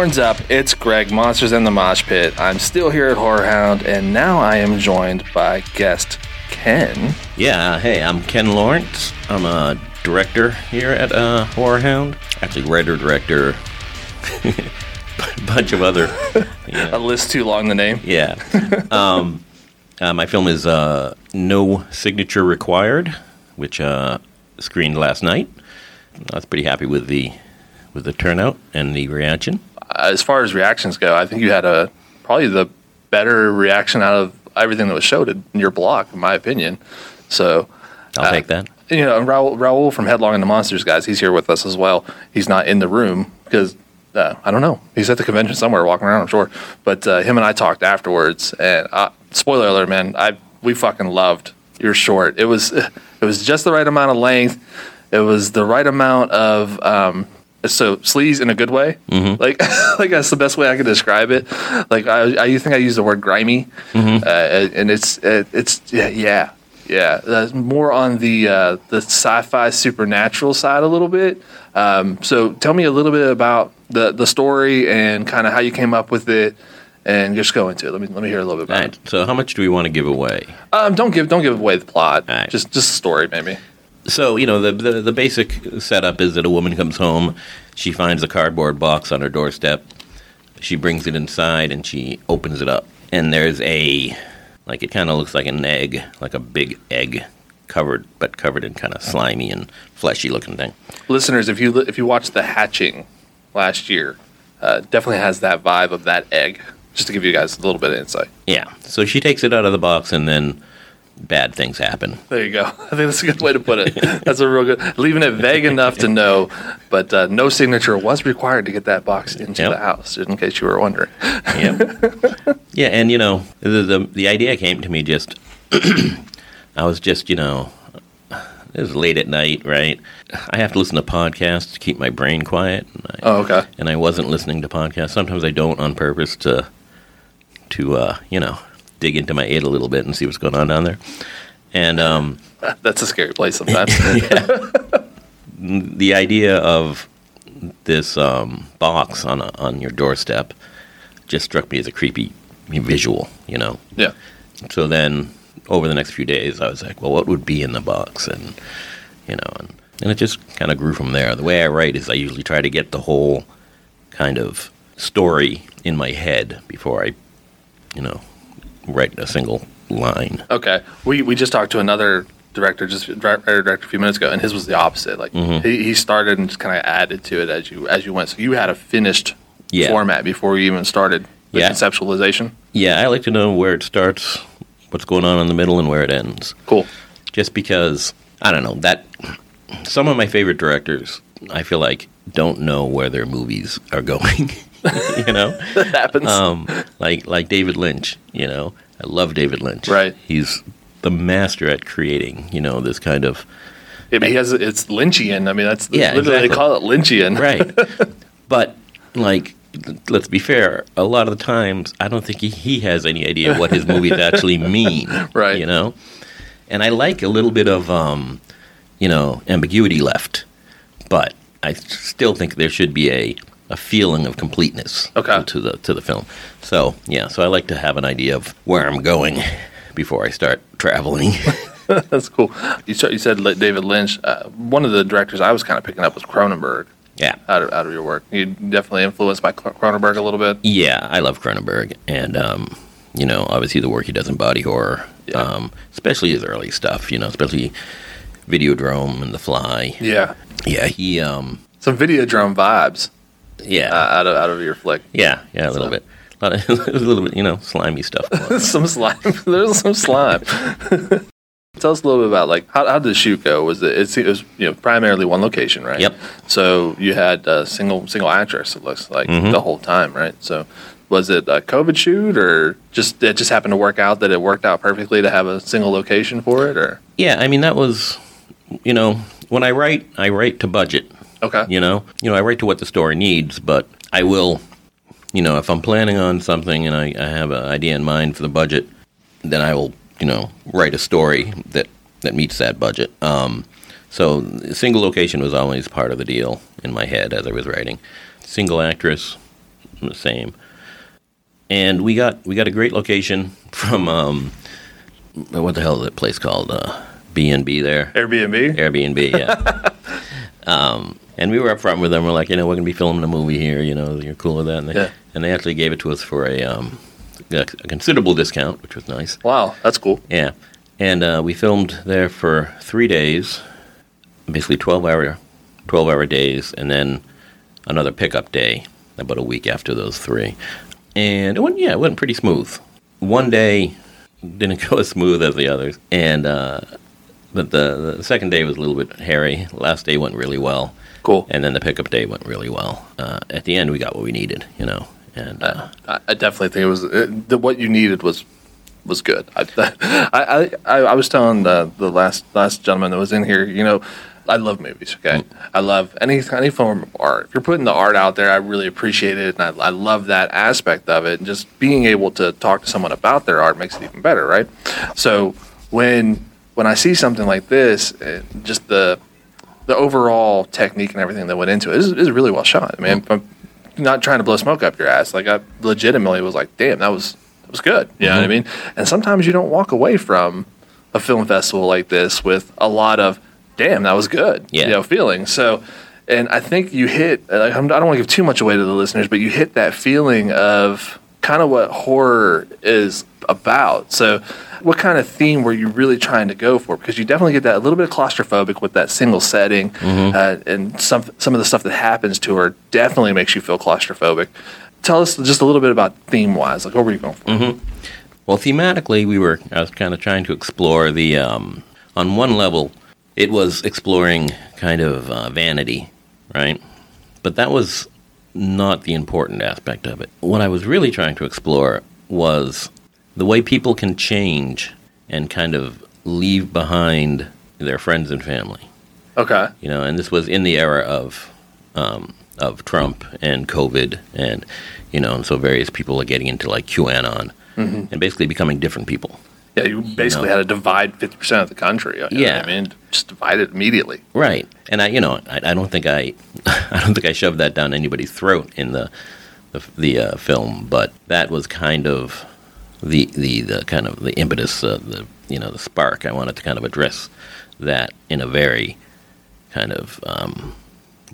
Horns up, it's Greg, Monsters in the Mosh Pit. I'm still here at HorrorHound, and now I am joined by guest Ken. Yeah, hey, I'm Ken Lawrence. I'm a director here at uh, HorrorHound. Actually, writer, director, a bunch of other. A list too long, the name. Yeah. um, uh, my film is uh, No Signature Required, which uh, screened last night. I was pretty happy with the with the turnout and the reaction. As far as reactions go, I think you had a probably the better reaction out of everything that was showed in your block, in my opinion. So I'll uh, take that. You know, Raul, Raul from Headlong and the Monsters, guys, he's here with us as well. He's not in the room because uh, I don't know. He's at the convention somewhere, walking around. I'm sure. But uh, him and I talked afterwards, and uh, spoiler alert, man, I we fucking loved your short. It was it was just the right amount of length. It was the right amount of um, so sleaze in a good way. Mm-hmm. Like like that's the best way I could describe it. Like I, I think I use the word grimy, Mm-hmm. uh, and it's it, it's yeah yeah yeah more on the uh, the sci-fi supernatural side a little bit. Um, so tell me a little bit about the the story and kind of how you came up with it. And just go into it. Let me let me hear a little bit about right. So, how much do we want to give away? Um, don't give don't give away the plot. Right. Just just the story, maybe. So, you know, the, the the basic setup is that a woman comes home, she finds a cardboard box on her doorstep, she brings it inside, and she opens it up, and there's a like it kind of looks like an egg, like a big egg, covered but covered in kind of slimy and fleshy looking thing. listeners, if you if you watched The Hatching last year, uh, definitely has that vibe of that egg. Just to give you guys a little bit of insight. Yeah. So she takes it out of the box, and then bad things happen. There you go. I think that's a good way to put it. That's a real good, leaving it vague enough to know, but uh, no signature was required to get that box into Yep. the house, in case you were wondering. Yep. yeah, and you know, the, the the idea came to me just I was just, you know, it was late at night, right? I have to listen to podcasts to keep my brain quiet. And I, Oh, okay. and I wasn't listening to podcasts. Sometimes I don't on purpose to to uh, you know, dig into my id a little bit and see what's going on down there. And um That's a scary place sometimes. the idea of this um, box on a, on your doorstep just struck me as a creepy visual, you know. yeah. So then, over the next few days, I was like, well, what would be in the box, and you know, and, and it just kind of grew from there. The way I write is I usually try to get the whole kind of story in my head before I, you know, write a single line. Okay. We we just talked to another director, just writer director a few minutes ago, and his was the opposite. Like Mm-hmm. he, he started and just kind of added to it as you as you went. So you had a finished Yeah. format before you even started the Yeah. conceptualization. Yeah, I like to know where it starts, what's going on in the middle, and where it ends. Cool. just because I don't know that some of my favorite directors I feel like don't know where their movies are going. you know, That happens. um, like like David Lynch. You know, I love David Lynch. Right. He's the master at creating. You know, this kind of I mean, he has it's Lynchian. I mean, that's Yeah, literally they call it Lynchian. right. but like, let's be fair. A lot of the times, I don't think he, he has any idea what his movies actually mean. Right. You know, and I like a little bit of um, you know ambiguity left, but I still think there should be a a feeling of completeness Okay. to the to the film. So yeah, so I like to have an idea of where I'm going before I start traveling. That's cool. You said, you said David Lynch. Uh, one of the directors I was kind of picking up was Cronenberg yeah. out of out of your work. You definitely influenced by Cr- Cronenberg a little bit. Yeah, I love Cronenberg, and um, you know, obviously the work he does in body horror, Yeah. um, especially his early stuff. You know, especially Videodrome and The Fly. Yeah, Yeah, he, um, some Videodrome vibes yeah, uh, out of out of your flick. yeah, yeah, a little bit, a, of, a little bit, you know, slimy stuff. some slime. There's some slime. Tell us a little bit about like how how did the shoot go? Was it it's- it was you know primarily one location, right? Yep. So you had a single single actress. It looks like Mhm. the whole time, right? So was it a COVID shoot or just it just happened to work out that it worked out perfectly to have a single location for it, or yeah, I mean that was, you know, when I write, I write to budget. Okay, You know, you know, I write to what the story needs, but I will, you know, if I'm planning on something and I, I have an idea in mind for the budget, then I will, you know, write a story that that meets that budget. Um, so single location was always part of the deal in my head as I was writing. Single actress, the same. And we got we got a great location from um, what the hell is that place called? Uh, B and B there. Airbnb. Airbnb, yeah. um, and we were up front with them. We're like, you know, we're going to be filming a movie here. You know, you're cool with that. And they, Yeah. and they actually gave it to us for a, um, a considerable discount, which was nice. Wow, that's cool. Yeah. And uh, we filmed there for three days, basically 12 hour, 12 hour days, and then another pickup day about a week after those three. And it went, yeah, it went pretty smooth. One day didn't go as smooth as the others. And, uh, but the, the second day was a little bit hairy. Last day went really well. Cool. And then the pickup day went really well. Uh, at the end, we got what we needed, you know. And uh, I, I definitely think it was it, the, what you needed was was good. I I, I, I was telling the, the last last gentleman that was in here, you know, I love movies. Okay, I love any any form of art. If you're putting the art out there, I really appreciate it, and I, I love that aspect of it. And just being able to talk to someone about their art makes it even better, right? So when when I see something like this, just the the overall technique and everything that went into it is, is really well shot. I mean, I'm not trying to blow smoke up your ass. Like I legitimately was like, damn, that was that was good. You know what I mm-hmm. mean? And sometimes you don't walk away from a film festival like this with a lot of damn, that was good. Yeah. You know, feeling. So and I think you hit like, I don't want to give too much away to the listeners, but you hit that feeling of kind of what horror is about. So what kind of theme were you really trying to go for? Because you definitely get that a little bit of claustrophobic with that single setting, uh, and some some of the stuff that happens to her definitely makes you feel claustrophobic. Tell us just a little bit about theme wise, like what were you going for? Well, thematically, we were. I was kind of trying to explore the. Um, on one level, it was exploring kind of uh, vanity, right? But that was not the important aspect of it. What I was really trying to explore was the way people can change and kind of leave behind their friends and family Okay, you know, and this was in the era of um, of Trump and COVID, and you know, and so various people are getting into like QAnon and basically becoming different people. Yeah, you basically know. had to divide fifty percent of the country. you Yeah. I mean, just divide it immediately. Right, and I, you know, I, I don't think I, I don't think I shoved that down anybody's throat in the the, the uh, film, but that was kind of the the, the kind of the impetus, uh, the you know, the spark. I wanted to kind of address that in a very kind of um,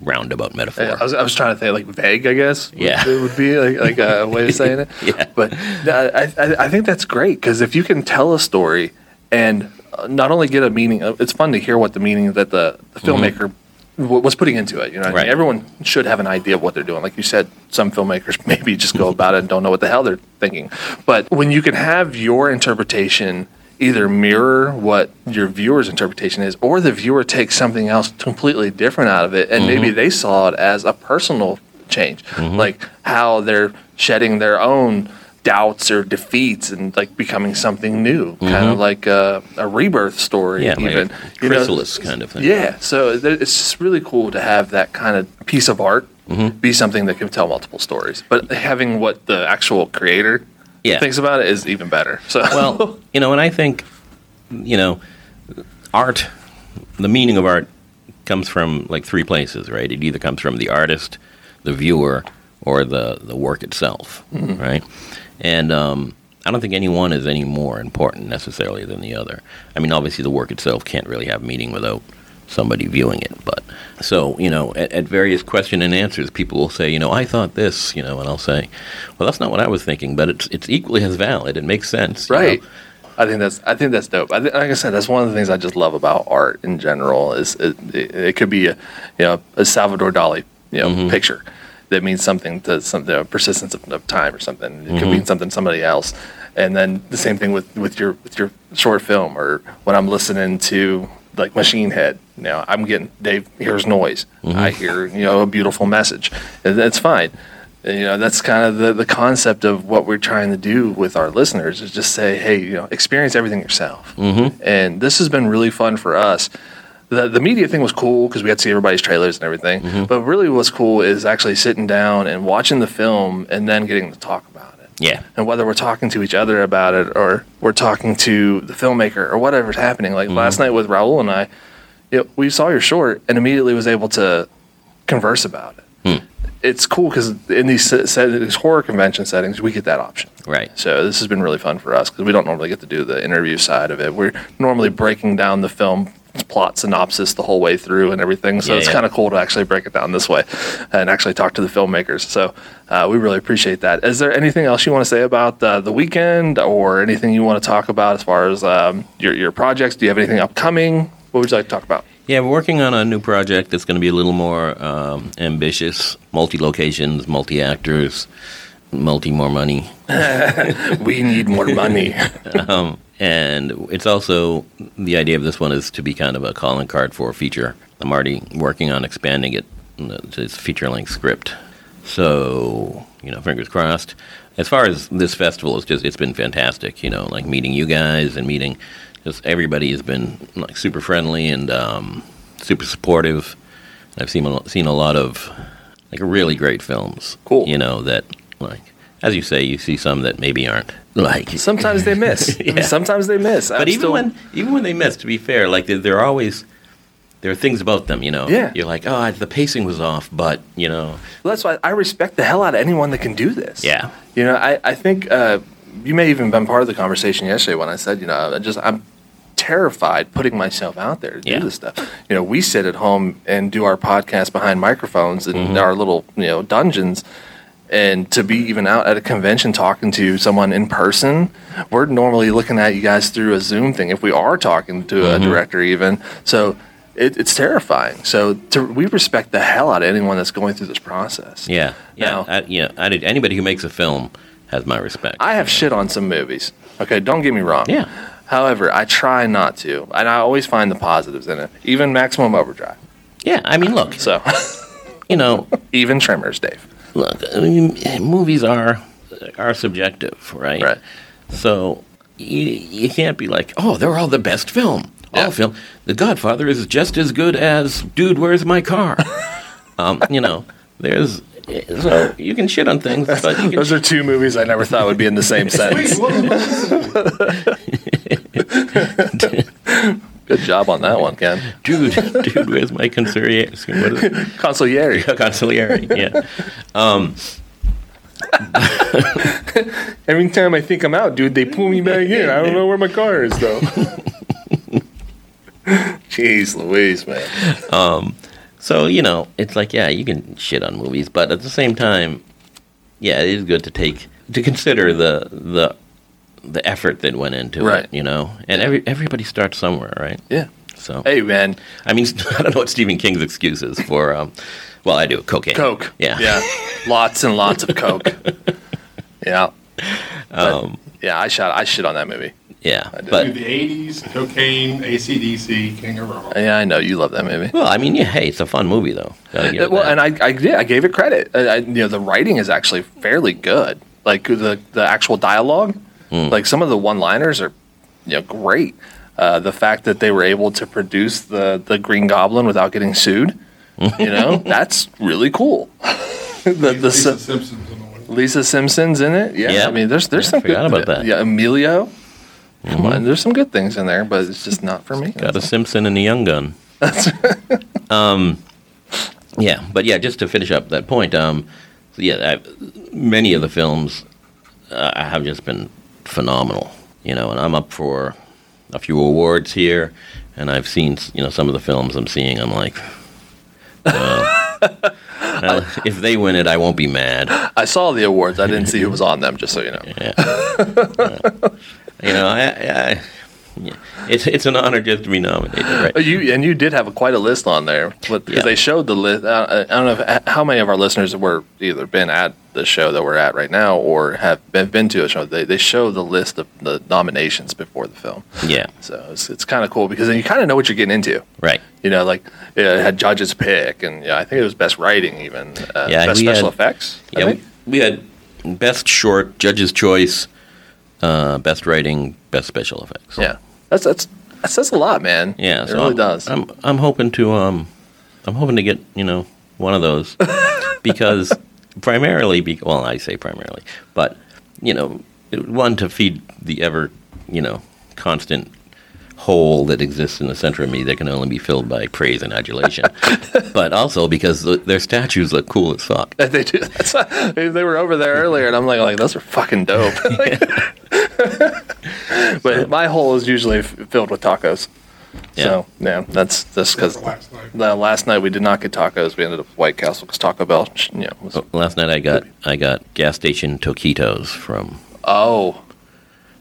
roundabout metaphor. I was, I was trying to think like vague, I guess. Yeah. it would be like, like a way of saying it. Yeah. but I, I, I think that's great because if you can tell a story and uh, not only get a meaning, uh, it's fun to hear what the meaning that the, the filmmaker w- was putting into it. You know, what I mean? Mm-hmm. Everyone should have an idea of what they're doing. Like you said, some filmmakers maybe just go about it and don't know what the hell they're thinking. But when you can have your interpretation either mirror what your viewer's interpretation is or the viewer takes something else completely different out of it and maybe mm-hmm. they saw it as a personal change mm-hmm. like how they're shedding their own doubts or defeats and like becoming something new kind of mm-hmm. like a, a rebirth story yeah, like even a you know? chrysalis kind of thing. yeah so it's just really cool to have that kind of piece of art Mm-hmm. be something that can tell multiple stories but having what the actual creator Yeah. thinks about it is even better so well, you know, and I think, you know, art, the meaning of art comes from like three places, right? It either comes from the artist, the viewer, or the, the work itself, right? And um, I don't think any one is any more important necessarily than the other. I mean, obviously, the work itself can't really have meaning without somebody viewing it. But so, you know, at, at various question and answers, people will say, you know, I thought this, you know, and I'll say, well, that's not what I was thinking, but it's it's equally as valid. It makes sense, you know? right i think that's i think that's dope I th- like i said that's one of the things i just love about art in general is it, it, it could be a you know a salvador dali you know mm-hmm. picture that means something to something a persistence of, of time or something it could mean mm-hmm. something to somebody else and then the same thing with with your with your short film or when i'm listening to like machine head. You know i'm getting dave hears noise. I hear you know a beautiful message. And that's fine. You know that's kind of the, the concept of what we're trying to do with our listeners is just say hey you know experience everything yourself. Mm-hmm. and this has been really fun for us. The, the media thing was cool because we had to see everybody's trailers and everything. But really what's cool is actually sitting down and watching the film and then getting to talk about it Yeah. and whether we're talking to each other about it or we're talking to the filmmaker or whatever's happening like mm-hmm. last night with raul and i know, we saw your short and immediately was able to converse about it hmm. it's cool because in these, set- these horror convention settings, we get that option. Right. So this has been really fun for us because we don't normally get to do the interview side of it. We're normally breaking down the film plot synopsis the whole way through and everything. So Yeah, it's yeah. kind of cool to actually break it down this way and actually talk to the filmmakers. So uh, we really appreciate that. Is there anything else you want to say about uh, the weekend or anything you want to talk about as far as um, your your projects? Do you have anything upcoming? What would you like to talk about? Yeah, we're working on a new project that's going to be a little more um, ambitious, multi locations, multi actors, multi more money. we need more money. Um, and it's also the idea of this one is to be kind of a calling card for a feature. I'm already working on expanding it to its feature length script. So, you know, fingers crossed. As far as this festival, it's just it's been fantastic. You know, like meeting you guys and meeting just everybody has been like super friendly and um, super supportive. I've seen a, seen a lot of like really great films. Cool. You know that like as you say, you see some that maybe aren't like Sometimes they miss. I mean, sometimes they miss. but I'm even still- when even when they miss, to be fair, like there, there are always there are things about them, you know. Yeah. You're like, oh, the pacing was off, but you know, Well, that's why I respect the hell out of anyone that can do this. Yeah. You know, I, I think uh, you may have even been part of the conversation yesterday when I said, you know, I just I'm terrified putting myself out there to Yeah. do this stuff. You know, we sit at home and do our podcast behind microphones in Mm-hmm. our little, you know, dungeons. And to be even out at a convention talking to someone in person, we're normally looking at you guys through a Zoom thing if we are talking to Mm-hmm. a director, even. So it, it's terrifying. So to, we respect the hell out of anyone that's going through this process. yeah, yeah, Now- I, know, I did, anybody who makes a film has my respect. I have shit on some movies. Okay, don't get me wrong. Yeah. However, I try not to, and I always find the positives in it. Even Maximum Overdrive. yeah, I mean, look, So, you know, even Tremors, Dave. Look, I mean, movies are are subjective, right? Right. So you, you can't be like, oh, they're all the best film. Yeah. All film. The Godfather is just as good as Dude, Where's My Car? um, you know, there's so you can shit on things, but you can Those are two movies I never thought would be in the same sentence. Good job on that one, Ken. dude, dude, where's my consigliere? What is it? Consigliere. Consigliere, yeah. Um, Every time I think I'm out, dude, they pull me back in. I don't know where my car is, though. Jeez Louise, man. so you know, it's like, yeah, you can shit on movies, but at the same time, yeah, it is good to take to consider the the the effort that went into Right. it, you know. And every everybody starts somewhere, right? Yeah. So Hey, man. I mean, I don't know what Stephen King's excuse is for. Um, well, I do cocaine. Coke. Yeah. Yeah. lots and lots of Coke. Yeah. But, Um, yeah, I shot I shit on that movie. Yeah, did. but the 80s, cocaine, ACDC, King of Rock. Yeah, I know you love that movie. well, I mean, yeah, hey, it's a fun movie though. Gotta give it well, that. and I, I did. I gave it credit. I, I, you know, the writing is actually fairly good. Like the the actual dialogue, Hmm. like some of the one liners are, you know, great. Uh, the fact that they were able to produce the the Green Goblin without getting sued, you know, that's really cool. the the Lisa Sim- Simpson's in the. Lisa Simpson's in it. Yeah, Yeah. I mean, there's there's Yeah, some forgot good. about that. Mm-hmm. Yeah, Emilio. Come on, there's some good things in there, but it's just not for me. Got a Simpson and a Young Gun. um, yeah, but yeah, just to finish up that point, um, so yeah, I, many of the films uh, have just been phenomenal, you know, and I'm up for a few awards here, and I've seen, you know, some of the films I'm seeing, I'm like, well, uh, well, if they win it, I won't be mad. I saw the awards. I didn't see who was on them. Just so you know. Yeah. you know, I, I, yeah, it's it's an honor just to be nominated, right? Uh, You and you did have a, quite a list on there, because Yeah. they showed the list. I, I don't know if, how many of our listeners were either been at the show that we're at right now or have been, been to a show. They they show the list of the nominations before the film, Yeah, so it's it's kind of cool because then you kind of know what you're getting into. right. You know, like it had judges pick, and yeah, I think it was best writing, even uh, Yeah, best special had- effects. Yeah, we, we had best short, judge's choice, uh, best writing, best special effects. yeah, that's that's that says a lot, man. yeah, it so really I'm, does. I'm I'm hoping to um, I'm hoping to get you know one of those because primarily, be, well, I say primarily, but you know, one to feed the ever you know constant hole that exists in the center of me that can only be filled by praise and adulation. but also because the, their statues look cool as fuck. They do. That's they they were over there earlier, and I'm like, like those are fucking dope. but my hole is usually f- filled with tacos. So yeah, that's just because last night. the last night we did not get tacos. We ended up at White Castle because Taco Bell, sh- you know, was, Last night I got I got gas station taquitos from oh,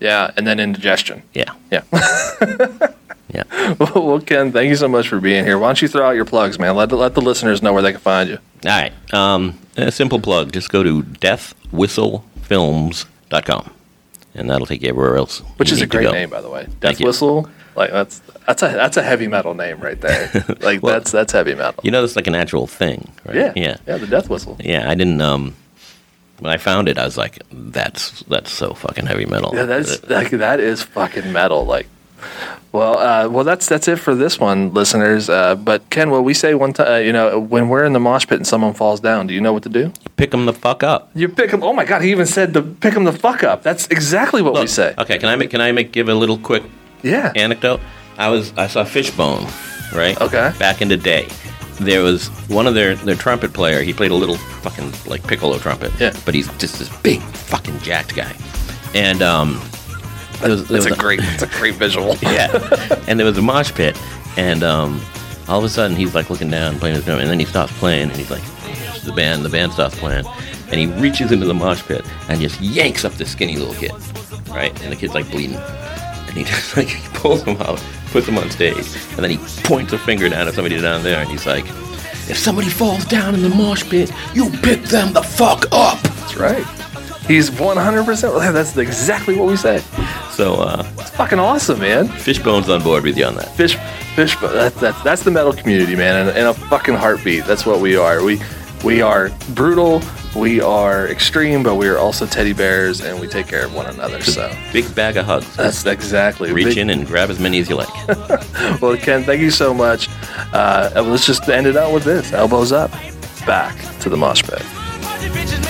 yeah, and then indigestion. yeah Yeah. yeah. well, Ken, thank you so much for being here. Why don't you throw out your plugs, man? Let the, let the listeners know where they can find you. All right. Um, a simple plug. Just go to deathwhistlefilms.com, and that'll take you everywhere else. Which you is a great name, by the way. Death Thank you. Whistle. Like that's that's a that's a heavy metal name right there. Like Well, that's that's heavy metal. You know, that's like an actual thing, right? yeah, Yeah. yeah. The Death Whistle. Yeah, I didn't. Um, when I found it, I was like, "That's that's so fucking heavy metal." Yeah, that's like that is fucking metal. Like, well, uh, well, that's that's it for this one, listeners. Uh, but Ken, what we say one time, uh, you know, when we're in the mosh pit and someone falls down, do you know what to do? pick them the fuck up. You pick them. Oh my god, he even said to pick them the fuck up. That's exactly what we Look, say. Okay, can I make can I make give a little quick Yeah. anecdote? I was I saw Fishbone, right? Okay. Back in the day, there was one of their their trumpet player. He played a little fucking like piccolo trumpet. Yeah. But he's just this big fucking jacked guy, and um, there was, there That's was a great, it's a great visual. yeah. and there was a mosh pit, and um, all of a sudden he's like looking down, playing his drum, and then he stops playing, and he's like, the band, the band stops playing, and he reaches into the mosh pit and just yanks up this skinny little kid, right? And the kid's like bleeding, and he just like he pulls him out, puts him on stage, and then he points a finger down at somebody down there, and he's like, if somebody falls down in the mosh pit, you pick them the fuck up. That's right. He's 100%. That's exactly what we say. So uh, It's fucking awesome, man. Fishbone's on board with you on that. Fish, fish. That, that, that's the metal community, man, and, and a fucking heartbeat. That's what we are. We we are brutal. We are extreme, but we are also teddy bears, and we take care of one another. So Big bag of hugs. that's exactly. Reach Big- in and grab as many as you like. Well, Ken, thank you so much. Uh, let's just end it out with this: elbows up, back to the mosh pit. Party bitches make